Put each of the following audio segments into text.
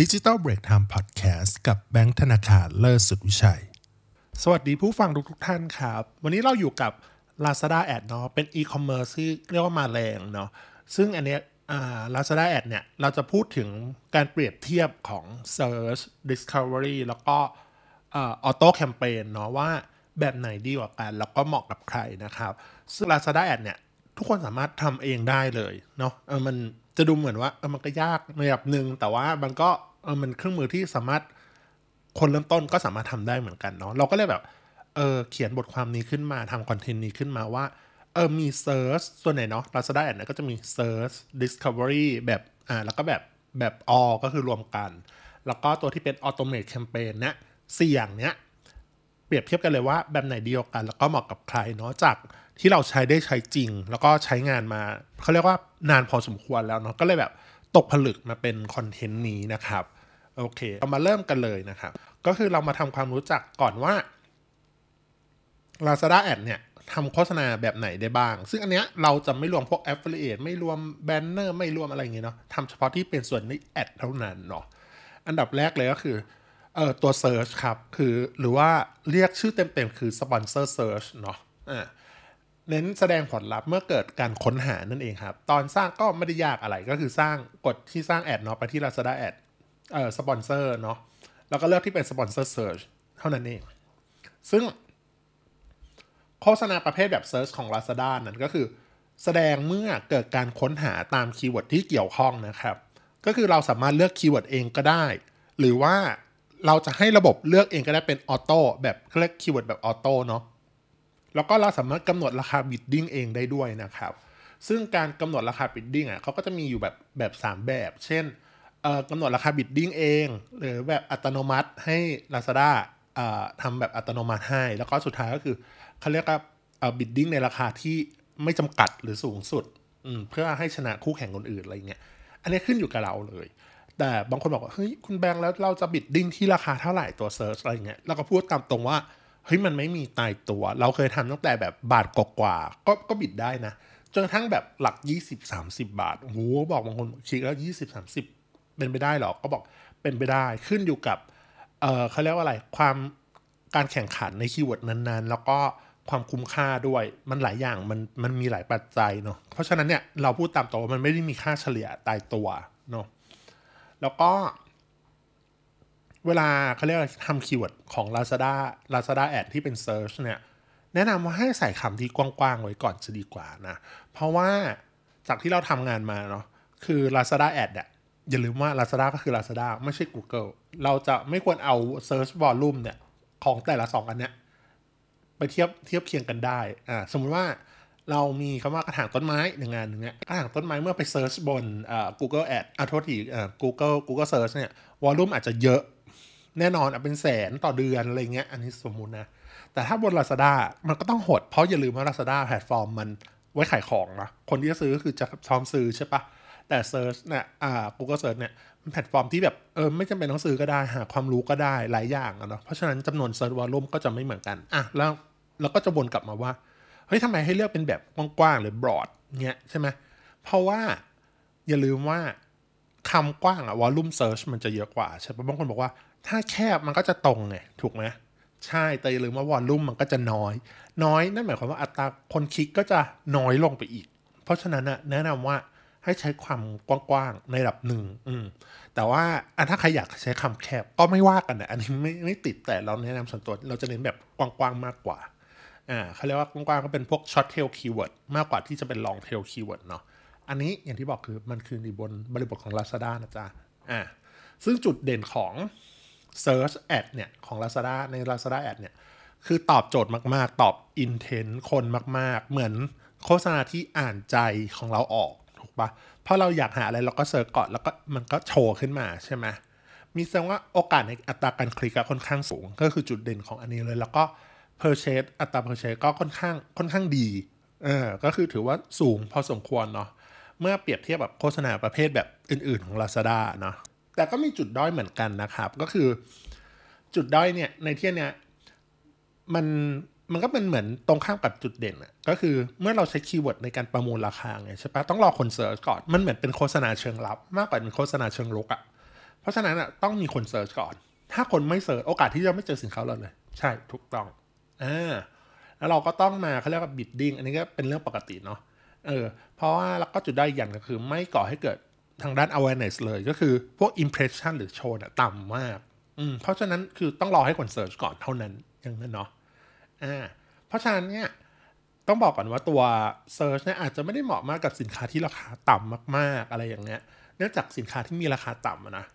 ดิจิ t a ลเบรกไทม์พอดแคสต์กับแบงค์ธนาคารเลิศสุดวิชัย สวัสดีผู้ฟังทุกทุกท่านครับ วันนี้เราอยู่กับ Lazada Ad เนาะเป็นอีคอมเมิร์ซที่เรียกว่ามาแรงเนาะซึ่งอันเนี้ยอ่า Lazada Ad เนี่ย เราจะพูดถึงการเปรียบเทียบของ Search Discovery แล้วก็ Auto Campaign เนาะว่าแบบไหนดีกว่ากัน แล้วก็เหมาะกับใครนะครับ ซึ่ง Lazada Ad เนี่ย ทุกคนสามารถทำเองได้เลยเนาะมันจะดูเหมือนว่าเออมันก็ยากในระดับหนึ่งแต่ว่ามันก็ เออมันเครื่องมือที่สามารถคนเริ่มต้นก็สามารถทำได้เหมือนกันเนาะเราก็เลยแบบเออเขียนบทความนี้ขึ้นมาทำคอนเทนต์นี้ขึ้นมาว่าเออมี Search ส่วนไหนเนาะ Lazada Ad เนี่ยก็จะมี Search Discovery แบบอ่าแล้วก็แบบแบบ all ก็คือรวมกัน แล้วก็ตัวที่เป็น Automate Campaign เนี่ยสี่อย่างเนี้ยเปรียบเทียบกันเลยว่าแบบไหนเดีกว่ากัน แล้วก็เหมาะกับใครเนาะจากที่เราใช้ได้ใช้จริง แล้วก็ใช้งานมาเขาเรียกว่านานพอสมควรแล้วเนาะก็เลยแบบตกผลึกมาเป็น content นี้นะครับ โอเค เรามาเริ่มกันเลยนะครับ ก็คือเรามาทำความรู้จักก่อนว่า Lazada Ad เนี่ยทำโฆษณาแบบไหนได้บ้าง ซึ่งอันเนี้ยเราจะไม่รวมพวก Affiliate ไม่รวม banner ไม่รวมอะไรอย่างเงี้ยเนาะทำเฉพาะที่เป็นส่วนใน Ad เท่านั้นเนาะอันดับแรกเลยก็คือเอ่อตัว Search ครับ คือหรือว่าเรียกชื่อเต็มๆ คือ Sponsor Search เนาะอ่าเน้นแสดงผลลัพธ์เมื่อเกิดการค้นหานั่นเองครับ ตอนสร้างก็ไม่ได้ยากอะไรก็คือสร้างกดที่สร้าง Ad เนาะไปที่ Lazada Ad เอ่อสปอนเซอร์เนาะแล้วก็เลือกที่เป็น Sponsor Search เท่านั้นเอง ซึ่งโฆษณาประเภทแบบ Search ของ Lazada นั้นก็คือแสดงเมื่อเกิดการค้นหาตาม keyword ที่เกี่ยวข้องนะครับ ก็คือเราสามารถเลือก keyword เองก็ได้ หรือว่าเราจะให้ระบบเลือกเองก็ได้เป็น auto แบบเขาเรียก keyword แบบ auto เนาะแล้วก็เราสามารถกำหนดราคา bidding เองได้ด้วยนะครับ ซึ่งการกำหนดราคา bidding อะเขาก็จะมีอยู่แบบแบบ 3 แบบ เช่น กำหนดราคา bidding เอง หรือแบบอัตโนมัติให้ Lazada ทำแบบอัตโนมัติให้ แล้วก็สุดท้ายก็คือเขาเรียกว่าเอ่อ bidding ในราคาที่ไม่จำกัดหรือสูงสุดเพื่อให้ชนะคู่แข่งคนอื่นอะไรเงี้ยอันนี้ขึ้นอยู่กับเราเลย แต่บางคนบอกว่าเฮ้ยคุณแบงค์แล้วเราจะ bidding ที่ราคาเท่าไหร่ตัว Search อะไรเงี้ยเราก็พูดตามตรงว่าเฮ้ยมันไม่มีตายตัว เราเคยทำตั้งแต่แบบบาทกว่าก็ก็ bid ได้นะจนกระทั่งแบบหลัก 20-30 บาทโอ้โหบอกบางคนคิดแล้ว 20-30 เป็นไปได้หรอก็บอกเป็นไปได้ขึ้นอยู่กับเออเขาเรียกว่าอะไรความการแข่งขันใน keyword นั้นๆ แล้วก็ความคุ้มค่าด้วยมันหลายอย่างมันมันมีหลายปัจจัยเนาะเพราะฉะนั้นเนี่ยเราพูดตามตรงว่ามันไม่ได้มีค่าเฉลี่ยตายตัวเนาะแล้วก็เวลาเขาเรียกทำ keyword ของ Lazada Lazada Ad ที่เป็น Search เนี่ย แนะนำว่าให้ใส่คำที่กว้างๆ ไว้ก่อนจะดีกว่านะ เพราะว่าจากที่เราทำงานมาเนาะคือ Lazada Ad เนี่ย อย่าลืมว่า Lazada ก็คือ Lazada ไม่ใช่ Google เราจะไม่ควรเอา Search Volume เนี่ย ของแต่ละสองอันเนี้ย ไปเทียบเทียบเคียงกันได้ อ่า สมมุติว่าเรามีคำว่ากระถางต้นไม้หนึ่งงานหนึ่งเนี้ยกระถางต้นไม้เมื่อไป search บนอ่า Google Ad อ่าโทษทีอ่า Google Google Search เนี่ย volume อาจจะเยอะแน่นอนอะเป็นแสนต่อเดือนอะไรเงี้ย อันนี้สมมุตินะ แต่ถ้าบน Lazada มันก็ต้องหด เพราะอย่าลืมว่า Lazada platform มันไว้ขายของนะคนที่จะซื้อก็คือจะพร้อมซื้อใช่ปะ แต่ Search เนี่ยอ่า Google Search เนี่ยมันแพลตฟอร์มที่แบบเออไม่จำเป็นต้องซื้อก็ได้หาความรู้ก็ได้หลายอย่างอะเนาะเพราะฉะนั้นจำนวน Search Volume ก็จะไม่เหมือนกันอะแล้วเราก็จะวนกลับมาว่าเฮ้ยทำไมให้เลือกเป็นแบบกว้างๆหรือ broad เงี้ยใช่ไหมเพราะว่าอย่าลืมว่าคำกว้างอะ volume search มันจะเยอะกว่าใช่ปะบางคนบอกว่า ถ้าแคบมันก็จะตรงไงถูกไหมใช่แต่อย่าลืมว่า volume มันก็จะน้อย น้อยนั่นหมายความว่าอัตราคนคลิกก็จะน้อยลงไปอีก เพราะฉะนั้นอะแนะนำว่า ให้ใช้ความกว้างๆในระดับหนึ่งอืมแต่ว่าอะถ้าใครอยากใช้คำแคบก็ไม่ว่ากันนะอันนี้ไม่ไม่ติดแต่เราแนะนำส่วนตัวเราจะเน้นแบบกว้างๆมากกว่าอ่าเขาเรียกว่ากว้างๆก็เป็นพวก short tail keyword มากกว่าที่จะเป็น long tail keyword เนาะอันนี้อย่างที่บอกคือมันคือในบนบริบทของ Lazada นะจ๊ะอ่าซึ่งจุดเด่นของ search ad เนี่ยของ Lazada ใน Lazada ad เนี่ยคือตอบโจทย์มาก ๆ ตอบ intent คนมาก ๆ เหมือนโฆษณาที่อ่านใจของเราออก ปะเพราะเราอยากหาอะไรเราก็เซิร์ชก่อนแล้วก็มันก็โชว์ขึ้นมาใช่ไหมมีแสดงว่าโอกาสในอัตราการคลิกค่อนข้างสูง ก็คือจุดเด่นของอันนี้เลย แล้วก็ purchase อัตรา purchase ก็ค่อนข้างค่อนข้างดีเออก็คือถือว่าสูงพอสมควรเนาะเมื่อเปรียบเทียบกับโฆษณาประเภทแบบอื่น ๆ ของ Lazada เนาะแต่ก็มีจุดด้อยเหมือนกันนะครับ ก็คือจุดด้อยเนี่ยในที่เนี้ยมัน มันก็เป็นเหมือนตรงข้ามกับจุดเด่นอะก็คือเมื่อเราใช้ keyword ในการประมูลราคาไงใช่ปะต้องรอคน search ก่อน มันเหมือนเป็นโฆษณาเชิงรับ มากกว่าเป็นโฆษณาเชิงรุกอะเพราะฉะนั้นอะต้องมีคน search ก่อน ถ้าคนไม่ search โอกาสที่จะไม่เจอสินค้าเราเลย ใช่ถูกต้องอ่าแล้วเราก็ต้องมาเขาเรียกว่า bidding อันนี้ก็เป็นเรื่องปกติเนาะเออเพราะว่าแล้วก็จุดด้อยอย่างนึงคือ ไม่ก่อให้เกิดทางด้าน awareness เลยก็คือพวก impression หรือโชว์ต่ำมากอืมเพราะฉะนั้นคือต้องรอให้คน search ก่อนเท่านั้นอย่างนั้นเนาะ อ่าเพราะฉะนั้นเนี่ยต้องบอกก่อนว่าตัว Search เนี่ยอาจจะไม่ได้เหมาะมากกับสินค้าที่ราคาต่ำมากๆ อะไรอย่างเงี้ย เนื่องจากสินค้าที่มีราคาต่ำนะ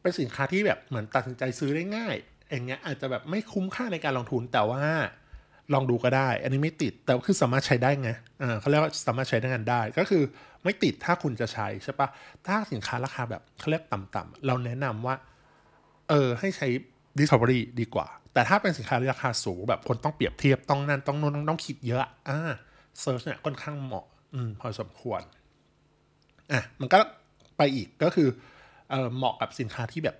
เป็นสินค้าที่แบบเหมือนตัดสินใจซื้อได้ง่ายอย่างเงี้ยอาจจะแบบไม่คุ้มค่าในการลงทุนแต่ว่าลองดูก็ได้ อันนี้ไม่ติดแต่คือสามารถใช้ได้ไงอ่าเขาเรียกว่าสามารถใช้ได้งานได้ ก็คือไม่ติดถ้าคุณจะใช้ใช่ปะถ้าสินค้าราคาแบบเขาเรียกต่ำๆเราแนะนำว่าเออให้ใช้ Discovery ดีกว่า แต่ถ้าเป็นสินค้าราคาสูงแบบคนต้องเปรียบเทียบต้องนั่นต้องนู่นต้องคิดเยอะอ่าSearch เนี่ยค่อนข้างเหมาะอืมพอสมควรอะมันก็ไปอีกก็คือเออเหมาะกับสินค้าที่แบบ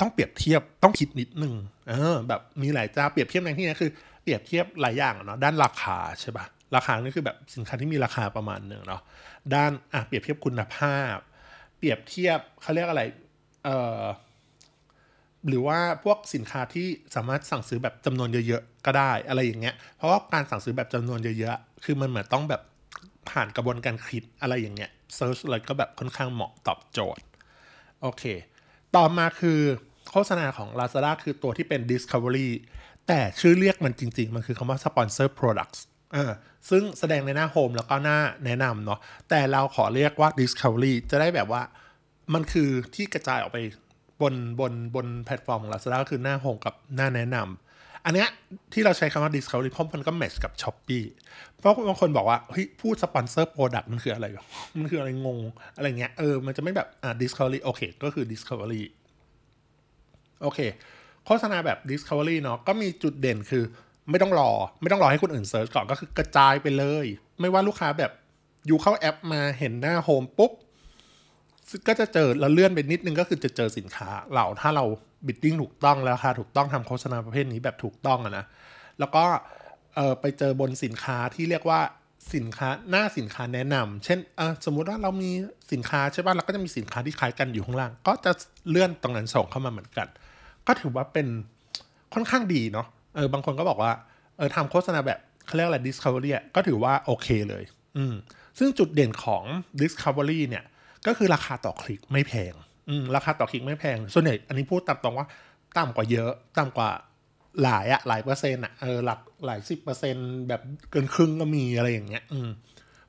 ต้องเปรียบเทียบต้องคิดนิดนึงเออแบบมีหลายเจ้าเปรียบเทียบในที่นี้คือเปรียบเทียบหลายอย่างเนาะด้านราคาใช่ปะราคานี่คือแบบสินค้าที่มีราคาประมาณหนึ่งเนาะด้านอะเปรียบเทียบคุณภาพ เปรียบเทียบเขาเรียกอะไรเออ หรือว่าพวกสินค้าที่สามารถสั่งซื้อแบบจำนวนเยอะๆก็ได้อะไรอย่างเงี้ย เพราะว่าการสั่งซื้อแบบจำนวนเยอะๆ คือมันเหมือนต้องแบบผ่านกระบวนการคิดอะไรอย่างเงี้ย search อะไรก็แบบค่อนข้างเหมาะตอบโจทย์ โอเค ต่อมาคือโฆษณาของ Lazada คือตัวที่เป็น Discovery แต่ชื่อเรียกมันจริง ๆ มันคือคำว่า Sponsor Products อ่าซึ่งแสดงในหน้า home แล้วก็หน้าแนะนำเนาะแต่เราขอเรียกว่า Discovery จะได้แบบว่ามันคือที่กระจายออกไป บนบนบนแพลตฟอร์มของ Lazada ก็คือหน้า home กับหน้าแนะนำอันเนี้ยที่เราใช้คำว่า Discovery เพราะมันก็ match กับ Shopee เพราะบางคนบอกว่าเฮ้ยพูด Sponsor Product มันคืออะไร มันคืออะไรงง อะไรเงี้ยเออมันจะไม่แบบอ่า Discovery โอเค ก็คือ Discovery โอเค โฆษณาแบบ Discovery เนาะก็มีจุดเด่นคือไม่ต้องรอ ไม่ต้องรอให้คนอื่น search ก่อนก็คือกระจายไปเลย ไม่ว่าลูกค้าแบบอยู่เข้าแอปมาเห็นหน้า home ปุ๊บ ก็จะเจอแล้วเลื่อนไปนิดนึงก็คือจะเจอสินค้าเราถ้าเราบิดดิ้งถูกต้องแล้วค่ะถูกต้องทำโฆษณาประเภทนี้แบบถูกต้องอะนะแล้วก็เออไปเจอบนสินค้าที่เรียกว่าสินค้าหน้าสินค้าแนะนำเช่นเออสมมุติว่าเรามีสินค้าใช่ป่ะเราก็จะมีสินค้าที่คล้ายกันอยู่ข้างล่าง ก็จะเลื่อนตรงนั้นส่งเข้ามาเหมือนกัน ก็ถือว่าเป็นค่อนข้างดีเนาะเออบางคนก็บอกว่าเออทำโฆษณาแบบเขาเรียกอะไร Discovery ก็ถือว่าโอเคเลย อืมซึ่งจุดเด่นของ Discovery เนี่ย ก็คือราคาต่อคลิกไม่แพงอืมราคาต่อคลิกไม่แพง ส่วนใหญ่อันนี้พูดตามตรงว่าต่ำกว่าเยอะต่ำกว่าหลายอะหลายเปอร์เซ็นต์อะเออหลักหลายสิบเปอร์เซ็นต์แบบเกินครึ่งก็มีอะไรอย่างเงี้ย อืม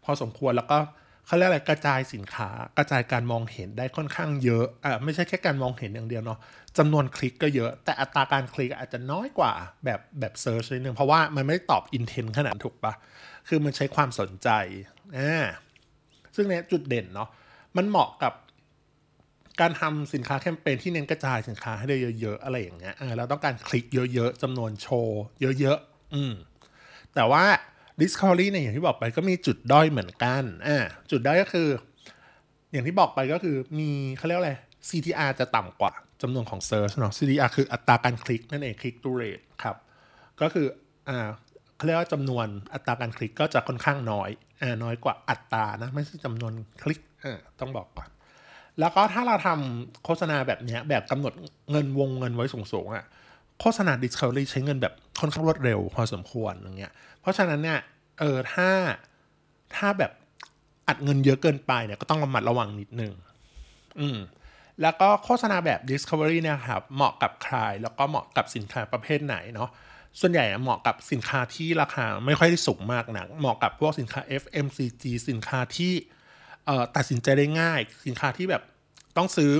พอสมควรแล้วก็เขาเรียกอะไรกระจายสินค้า กระจายการมองเห็นได้ค่อนข้างเยอะอะไม่ใช่แค่การมองเห็นอย่างเดียวเนาะจำนวนคลิกก็เยอะ แต่อัตราการคลิกอาจจะน้อยกว่าแบบแบบ search นิดนึงเพราะว่ามันไม่ได้ตอบ intent ขนาดถูกปะคือมันใช้ความสนใจอ่าซึ่งเนี่ยจุดเด่นเนาะ มันเหมาะกับการทำสินค้าแคมเปญที่เน้นกระจายสินค้าให้ได้เยอะๆ อะไรอย่างเงี้ยเราต้องการคลิกเยอะๆจำนวนโชว์เยอะๆ อืม แต่ว่า Discovery เนี่ยอย่างที่บอกไปก็มีจุดด้อยเหมือนกัน อ่า จุดด้อยก็คือ อย่างที่บอกไปก็คือมีเขาเรียกอะไร CTR จะต่ำกว่าจำนวนของ Search เนาะ CTR คืออัตราการคลิกนั่นเอง Click to Rate ครับ ก็คือ อ่าเขาเรียกว่าจำนวนอัตราการคลิกก็จะค่อนข้างน้อย อ่า น้อยกว่าอัตรานะ ไม่ใช่จำนวนคลิก อ่าต้องบอกก่อน แล้วก็ถ้าเราทำโฆษณาแบบนี้แบบกำหนดเงินวงเงินไว้สูงๆอะโฆษณา Discovery ใช้เงินแบบค่อนข้างรวดเร็วพอสมควรอย่างเงี้ย เพราะฉะนั้นเนี่ยเออถ้าถ้าแบบอัดเงินเยอะเกินไปเนี่ยก็ต้องระมัดระวังนิดนึง อืม แล้วก็โฆษณาแบบ Discovery เนี่ยครับเหมาะกับใครแล้วก็เหมาะกับสินค้าประเภทไหนเนาะ ส่วนใหญ่เหมาะกับสินค้าที่ราคาไม่ค่อยได้สูงมากนะเหมาะกับพวกสินค้า FMCG สินค้าที่ ตัดสินใจได้ง่าย สินค้าที่แบบต้องซื้อ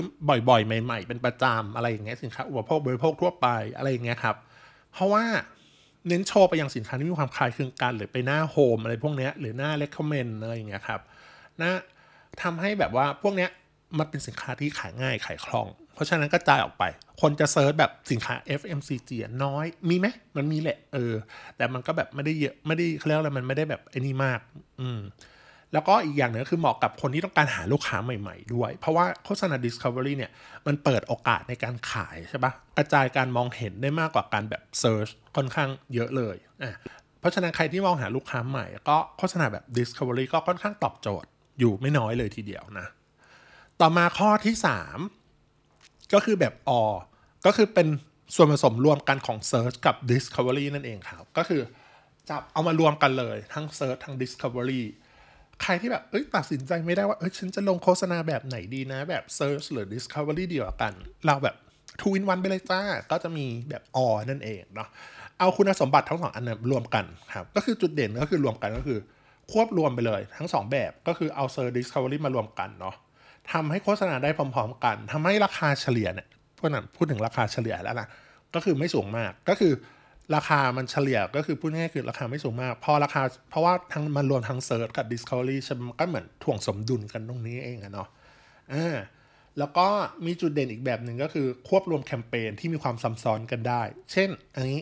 บ่อยๆ ใหม่ ๆ เป็นประจำอะไรอย่างเงี้ยสินค้าอุปโภคบริโภคทั่วไปอะไรอย่างเงี้ยครับ เพราะว่าเน้นโชว์ไปยังสินค้าที่มีความคล้ายคลึงกัน หรือไปหน้าโฮมอะไรพวกเนี้ยหรือหน้า recommend อะไรอย่างเงี้ยครับนะทำให้แบบว่าพวกเนี้ยมันเป็นสินค้าที่ขายง่ายขายคล่อง เพราะฉะนั้นก็จายออกไป คนจะเซิร์ชแบบสินค้า FMCG น้อยมีไหมมันมีแหละเออ แต่มันก็แบบไม่ได้เยอะไม่ได้เขาเรียกอะไรมันไม่ได้แบบไอ้นี่มาก อืม แล้วก็อีกอย่างหนึ่งคือเหมาะกับคนที่ต้องการหาลูกค้าใหม่ ๆ ด้วย เพราะว่าโฆษณา Discovery เนี่ยมันเปิดโอกาสในการขายใช่ปะกระจายการมองเห็นได้มากกว่าการแบบ Search ค่อนข้างเยอะเลยอะเพราะฉะนั้นใครที่มองหาลูกค้าใหม่ ก็โฆษณาแบบ Discovery ก็ค่อนข้างตอบโจทย์อยู่ไม่น้อยเลยทีเดียวนะ ต่อมาข้อที่ก็คือแบบอก็คือเป็นส่วนผสมรวมกันของ Search กับ Discovery นั่นเองครับ ก็คือจับเอามารวมกันเลยทั้ง Search ทั้ง Discovery ใครที่แบบเอ้ยตัดสินใจไม่ได้ว่าเอ้ยฉันจะลงโฆษณาแบบไหนดีนะ แบบ Search หรือ Discovery ดีกว่ากัน เราแบบ two in one ไปเลยจ้า ก็จะมีแบบอนั่นเองเนาะเอาคุณสมบัติทั้งสองอันรวมกันครับ ก็คือจุดเด่นก็คือรวมกันก็คือ ควบรวมไปเลยทั้งสองแบบก็คือเอา Search Discovery มารวมกันเนาะทำให้โฆษณาได้พร้อมๆ กันทำให้ราคาเฉลี่ยเนี่ยพวกนั้นพูดถึงราคาเฉลี่ยแล้วนะก็คือไม่สูงมากก็คือ ราคามันเฉลี่ยก็คือพูดง่ายๆคือราคาไม่สูงมาก พอราคาเพราะว่าทั้งมันรวมทั้ง search กับ Discovery มันก็เหมือนถ่วงสมดุลกันตรงนี้เองอะเนาะอ่าแล้วก็มีจุดเด่นอีกแบบหนึ่งก็คือควบรวมแคมเปญที่มีความซับซ้อนกันได้ เช่น อันนี้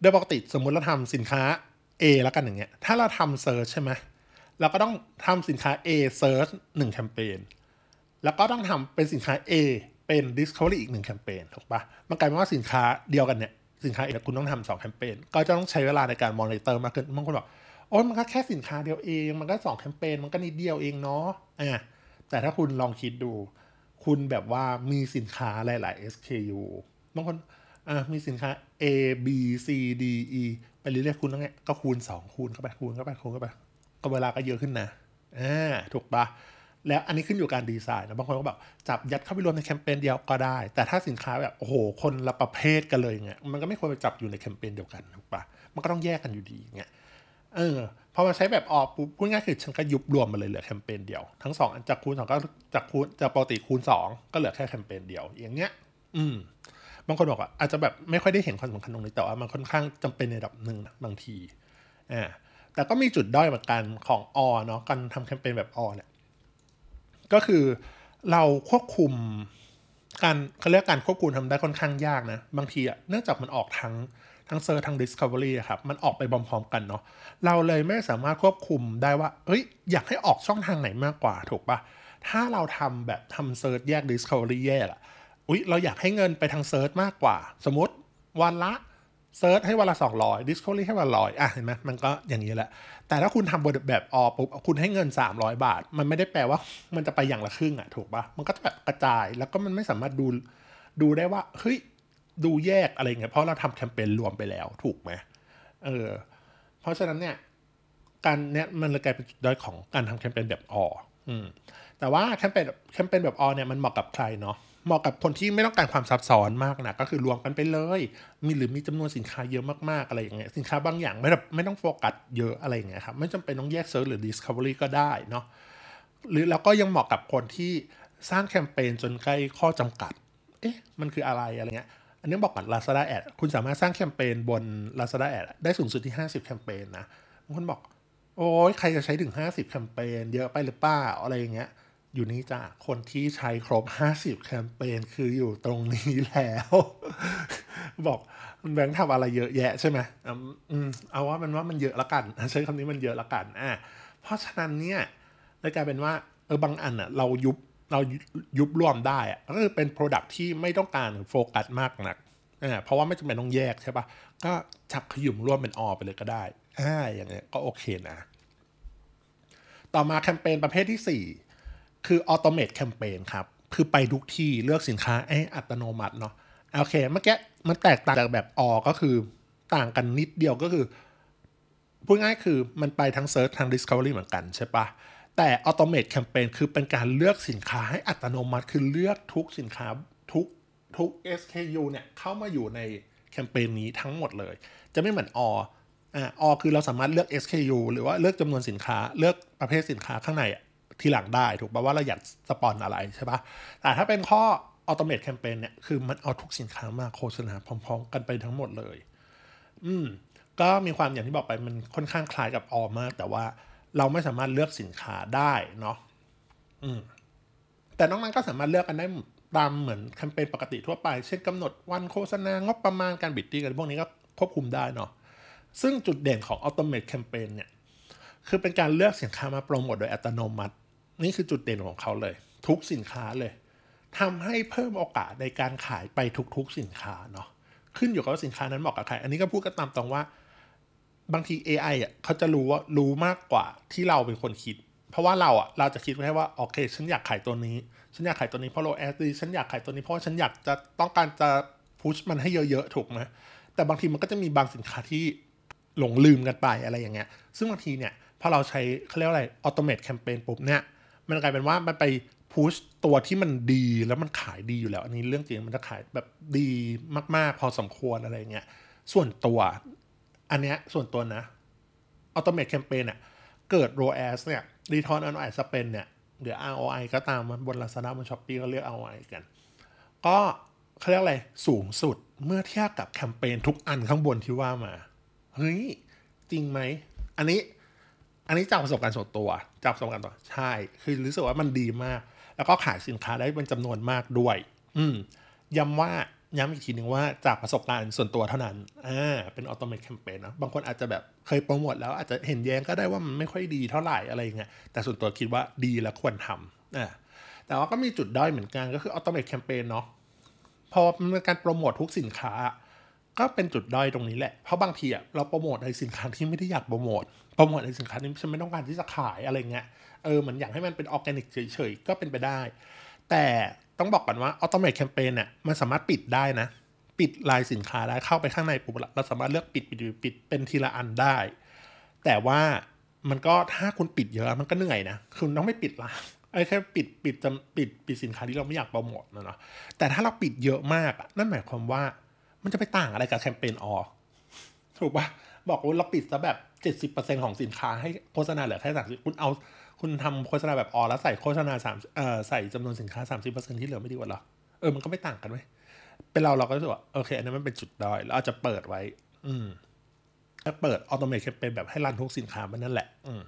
โดยปกติสมมุติเราทำสินค้า A แล้วกันอย่างเงี้ย ถ้าเราทำ search ใช่ไหมเราก็ต้องทำสินค้า A search หนึ่งแคมเปญ แล้วก็ต้องทำเป็นสินค้า A เป็น Discovery อีกหนึ่งแคมเปญถูกปะมันกลายเป็นว่าสินค้าเดียวกันเนี่ย สินค้า A คุณต้องทำสองแคมเปญก็จะต้องใช้เวลาในการมอนิเตอร์มากขึ้นบางคนบอกโอ้ยมันก็แค่สินค้าเดียวเอง มันก็สองแคมเปญมันก็นิดเดียวเองเนาะอะแต่ถ้าคุณลองคิดดู คุณแบบว่ามีสินค้าหลาย ๆ SKU บางคนอะมีสินค้า A B C D E ไปเรื่อยๆคุณต้องไงก็คูณ 2 คูณเข้าไปคูณเข้าไปคูณเข้าไปก็เวลาก็เยอะขึ้นนะอ่าถูกปะ แล้วอันนี้ขึ้นอยู่การดีไซน์นะบางคนก็แบบจับยัดเข้าไปรวมในแคมเปญเดียวก็ได้ แต่ถ้าสินค้าแบบโอ้โหคนละประเภทกันเลยเงี้ยมันก็ไม่ควรไปจับอยู่ในแคมเปญเดียวกันถูกปะมันก็ต้องแยกกันอยู่ดีเงี้ยเออพอมาใช้แบบออกปุ๊บพูดง่ายคือฉันก็ยุบรวมมาเลยเหลือแคมเปญเดียว ทั้งสองอันจากคูณสองก็จากคูณจากปกติคูณสองก็เหลือแค่แคมเปญเดียว อย่างเงี้ย อืมบางคนบอกว่าอาจจะแบบไม่ค่อยได้เห็นความสำคัญตรงนี้แต่ว่ามันค่อนข้างจำเป็นในระดับหนึ่งบางทีอ่าแต่ก็มีจุดด้อยเหมือนกันของออเนาะการทำแคมเปญแบบอเนี่ย ก็คือเราควบคุมการเขาเรียกการควบคุมทำได้ค่อนข้างยากนะ บางทีอะเนื่องจากมันออกทั้งทั้งเซอร์ทั้ง Discovery ครับ มันออกไปพร้อมๆกันเนาะเราเลยไม่สามารถควบคุมได้ว่าเอ้ย อยากให้ออกช่องทางไหนมากกว่าถูกปะถ้าเราทำแบบทำ search แยก Discovery แยกอะอุ๊ย เราอยากให้เงินไปทาง search มากกว่า สมมติวันละ search ให้วันละ 200 Discovery ให้วันละร้อยอะเห็นไหมมันก็อย่างนี้แหละ แต่ถ้าคุณทำแบบออปุ๊บคุณให้เงิน 300 บาท มันไม่ได้แปลว่ามันจะไปอย่างละครึ่งอะถูกปะมันก็จะแบบกระจายแล้วก็มันไม่สามารถดูดูได้ว่าเฮ้ยดูแยกอะไรเงี้ยเพราะเราทำแคมเปญรวมไปแล้วถูกไหมเออเพราะฉะนั้นเนี่ยการเนี้ยมันเลยกลายเป็นจุดด้อยของการทำแคมเปญแบบออืมแต่ว่าแคมเปญแคมเปญแบบอเนี่ยมันเหมาะกับใครเนาะ เหมาะกับคนที่ไม่ต้องการความซับซ้อนมากนะก็คือรวมกันไปเลย มีหรือมีจำนวนสินค้าเยอะมากๆอะไรอย่างเงี้ยสินค้าบางอย่างไม่แบบไม่ต้องโฟกัสเยอะอะไรอย่างเงี้ยครับไม่จำเป็นต้องแยก search หรือ Discovery ก็ได้เนาะหรือแล้วก็ยังเหมาะกับคนที่สร้างแคมเปญจนใกล้ข้อจำกัด เอ๊ะ มันคืออะไรอะไรเงี้ย อันนี้บอกก่อน Lazada Ad คุณสามารถสร้างแคมเปญบน Lazada Ad ได้สูงสุดที่ 50 แคมเปญนะบางคนบอก โอ้ยใครจะใช้ถึง 50 แคมเปญเยอะไปหรือเปล่าอะไรอย่างเงี้ย อยู่นี่จ้ะคนที่ใช้ครบ 50 แคมเปญคืออยู่ตรงนี้แล้ว บอกมันแบงค์ทำอะไรเยอะแยะใช่ไหมอืมเอาว่ามันว่ามันเยอะละกัน ใช้คำนี้มันเยอะละกันอะเพราะฉะนั้นเนี่ยเลยกลายเป็นว่าเออบางอันอะเรายุบเรายุบรวมได้อะก็คือเป็น Product ที่ไม่ต้องการโฟกัสมากนักอ่าเพราะว่าไม่จำเป็นต้องแยกใช่ปะก็จับขยุ้มรวมเป็น all ไปเลยก็ได้อ่าอย่างเงี้ยก็โอเคนะ ต่อมาแคมเปญประเภทที่4 คือ automate แคมเปญครับ คือไปทุกที่เลือกสินค้าให้อัตโนมัติเนาะโอเคเมื่อกี้มันแตกต่างจากแบบออก็คือต่างกันนิดเดียวก็คือ พูดง่ายคือมันไปทั้ง search ทั้ง Discovery เหมือนกันใช่ปะแต่ automate แคมเปญคือเป็นการเลือกสินค้าให้อัตโนมัติ คือเลือกทุกสินค้าทุกทุก SKU เนี่ยเข้ามาอยู่ในแคมเปญนี้ทั้งหมดเลย จะไม่เหมือนออ่าอคือเราสามารถเลือก SKU หรือว่าเลือกจำนวนสินค้าเลือกประเภทสินค้าข้างใน ทีหลังได้ถูกป่ะว่าเราอยากสปอนอะไรใช่ปะแต่ถ้าเป็นข้อ automate แคมเปญเนี่ยคือมันเอาทุกสินค้ามาโฆษณาพร้อมๆ กันไปทั้งหมดเลย อืมก็มีความอย่างที่บอกไปมันค่อนข้างคล้ายกับออมาก แต่ว่าเราไม่สามารถเลือกสินค้าได้เนาะอืมแต่นอกนั้นก็สามารถเลือกกันได้ตามเหมือนแคมเปญปกติทั่วไป เช่นกำหนดวันโฆษณางบประมาณการบิดตี้กันพวกนี้ก็ควบคุมได้เนาะซึ่งจุดเด่นของออโตเมตแคมเปญเนี่ย คือเป็นการเลือกสินค้ามาโปรโมทโดยอัตโนมัติ นี่คือจุดเด่นของเขาเลย ทุกสินค้าเลยทำให้เพิ่มโอกาสในการขายไปทุกๆสินค้าเนาะขึ้นอยู่กับว่าสินค้านั้นเหมาะกับใคร อันนี้ก็พูดกันตามตรงว่า บางที AI อะเขาจะรู้ว่ารู้มากกว่าที่เราเป็นคนคิด เพราะว่าเราอะเราจะคิดแค่ว่าโอเค ฉันอยากขายตัวนี้ ฉันอยากขายตัวนี้เพราะ ROAS ดีฉันอยากขายตัวนี้เพราะว่าฉันอยากจะต้องการจะ push มันให้เยอะๆถูกไหมแต่บางทีมันก็จะมีบางสินค้าที่หลงลืมกันไปอะไรอย่างเงี้ย ซึ่งบางทีเนี่ยพอเราใช้เขาเรียกอะไร automate แคมเปญปุ๊บเนี่ย มันกลายเป็นว่ามันไปพุชตัวที่มันดีแล้วมันขายดีอยู่แล้ว อันนี้เรื่องจริงมันจะขายแบบดีมากๆ พอสมควรอะไรเงี้ยส่วนตัว อันเนี้ยส่วนตัวนะออโตเมตแคมเปญเนี่ยเกิด ROAS เนี่ย Return on Ad Spend เนี่ยเดี๋ยว ROI ก็ตามมาบน Lazada บน Shopee ก็เรียก ROI กัน ก็เขาเรียกอะไรสูงสุดเมื่อเทียบกับแคมเปญทุกอันข้างบนที่ว่ามา เฮ้ย จริงไหม อันนี้ อันนี้จากประสบการณ์ส่วนตัวจากประสบการณ์ตัวใช่ คือรู้สึกว่ามันดีมาก แล้วก็ขายสินค้าได้เป็นจำนวนมากด้วย อืมย้ำว่าย้ำอีกทีหนึ่งว่าจากประสบการณ์ส่วนตัวเท่านั้น อ่า เป็น automate แคมเปญนะบางคนอาจจะแบบเคยโปรโมทแล้วอาจจะเห็นแย้งก็ได้ว่ามันไม่ค่อยดีเท่าไหร่อะไรเงี้ย แต่ส่วนตัวคิดว่าดีและควรทำอ่า แต่ว่าก็มีจุดด้อยเหมือนกันก็คือ automate แคมเปญเนาะ พอมันเป็นการโปรโมททุกสินค้า ก็เป็นจุดด้อยตรงนี้แหละ เพราะบางทีอะเราโปรโมทในสินค้าที่ไม่ได้อยากโปรโมท โปรโมทในสินค้าที่ฉันไม่ต้องการที่จะขายอะไรเงี้ยเออเหมือนอยากให้มันเป็นออร์แกนิกเฉยๆ ก็เป็นไปได้ แต่ต้องบอกก่อนว่าออโตเม e แคมเปญเนี่ยมันสามารถปิดได้นะ ปิดรายสินค้าได้เข้าไปข้างในปุ๊บเราสามารถเลือกปิดปิดปิดปิดเป็นทีละอันได้ แต่ว่ามันก็ถ้าคุณปิดเยอะมันก็เหนื่อยนะคุณต้องไม่ปิดละไอ้แค่ปิดปิดจำปิดปิดสินค้าที่เราไม่อยากโปรโมทนะเนาะแต่ถ้าเราปิดเยอะมากอะนั่นหมายความว่ามันจะไปต่างอะไรกับแคมเปญออถูกปะบอกว่าเราปิดซะแบบ เจ็ดสิบเปอร์เซ็นของสินค้าให้โฆษณาเหลือแค่สามสิบคุณเอาคุณทำโฆษณาแบบออแล้วใส่โฆษณาสามเอ่อใส่จำนวนสินค้าสามสิบเปอร์เซ็นที่เหลือไม่ดีกว่าหรอเออมันก็ไม่ต่างกันไหมเป็นเราเราก็รู้สึกว่าโอเค อันนั้นมันเป็นจุดด้อยแล้วอาจจะเปิดไว้ อืมถ้าเปิด automate แคมเปญแบบให้รันทุกสินค้ามันนั่นแหละ อืม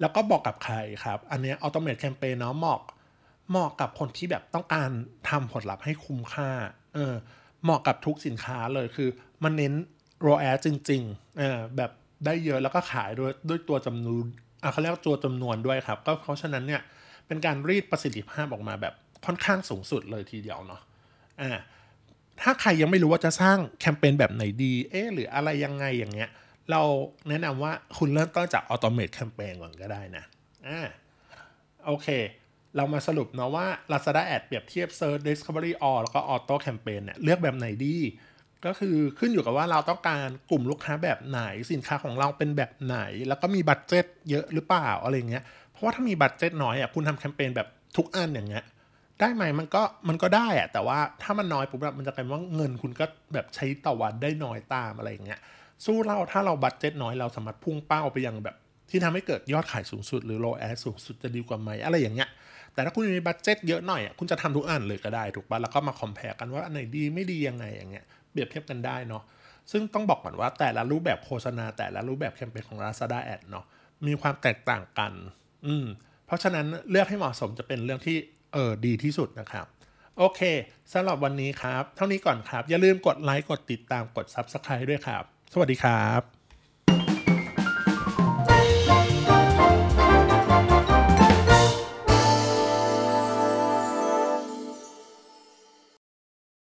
แล้วก็เหมาะกับใครครับ อันนี้ automate แคมเปญเนาะเหมาะเหมาะกับคนที่แบบต้องการทำผลลัพธ์ให้คุ้มค่า เออ เหมาะกับทุกสินค้าเลยคือ มันเน้น ROAS จริงๆเออแบบ ได้เยอะแล้วก็ขายด้วยด้วยตัวจำนวนอะเขาเรียกว่าตัวจำนวนด้วยครับ ก็เพราะฉะนั้นเนี่ยเป็นการรีดประสิทธิภาพออกมาแบบค่อนข้างสูงสุดเลยทีเดียวเนาะอ่าถ้าใครยังไม่รู้ว่าจะสร้างแคมเปญแบบไหนดีเอ๊หรืออะไรยังไงอย่างเงี้ย เราแนะนำว่าคุณเริ่มต้นจากออโตเม e แคมเปญก่อนก็ได้นะอ่าโอเค เรามาสรุปเนาะว่า Lazada Ad เปรียบเทียบ Search Discovery All แล้วก็ Auto Campaign เนี่ยเลือกแบบไหนดี ก็คือขึ้นอยู่กับว่าเราต้องการกลุ่มลูกค้าแบบไหนสินค้าของเราเป็นแบบไหน แล้วก็มี budget เยอะหรือเปล่าอะไรเงี้ยเพราะว่าถ้ามี budget น้อยอะคุณทำแคมเปญแบบทุกอันอย่างเงี้ยได้ไหมมันก็มันก็ได้อะแต่ว่าถ้ามันน้อยปุ๊บมันจะกลายเป็นว่าเงินคุณก็แบบใช้ต่อวันได้น้อยตามอะไรอย่างเงี้ยสู้เราถ้าเรา budget น้อยเราสามารถพุ่งเป้าไปยังแบบ ที่ทำให้เกิดยอดขายสูงสุด หรือ ROAS สูงสุดจะดีกว่าไหมอะไรอย่างเงี้ยแต่ถ้าคุณมี budget เยอะหน่อยอะคุณจะทำทุกอันเลยก็ได้ถูกปะแล้วก็มา compare กันว่าอันไหนดีไม่ดียังไงอย่างเงี้ย เปรียบเทียบกันได้เนาะซึ่งต้องบอกก่อนว่าแต่ละรูปแบบโฆษณา แต่ละรูปแบบแคมเปญของ Lazada Ad เนาะมีความแตกต่างกัน อืมเพราะฉะนั้นเลือกให้เหมาะสมจะเป็นเรื่องที่เออดีที่สุดนะครับ โอเคสำหรับวันนี้ครับ เท่านี้ก่อนครับ อย่าลืมกดไลค์กดติดตามกด Subscribe ด้วยครับ สวัสดีครับ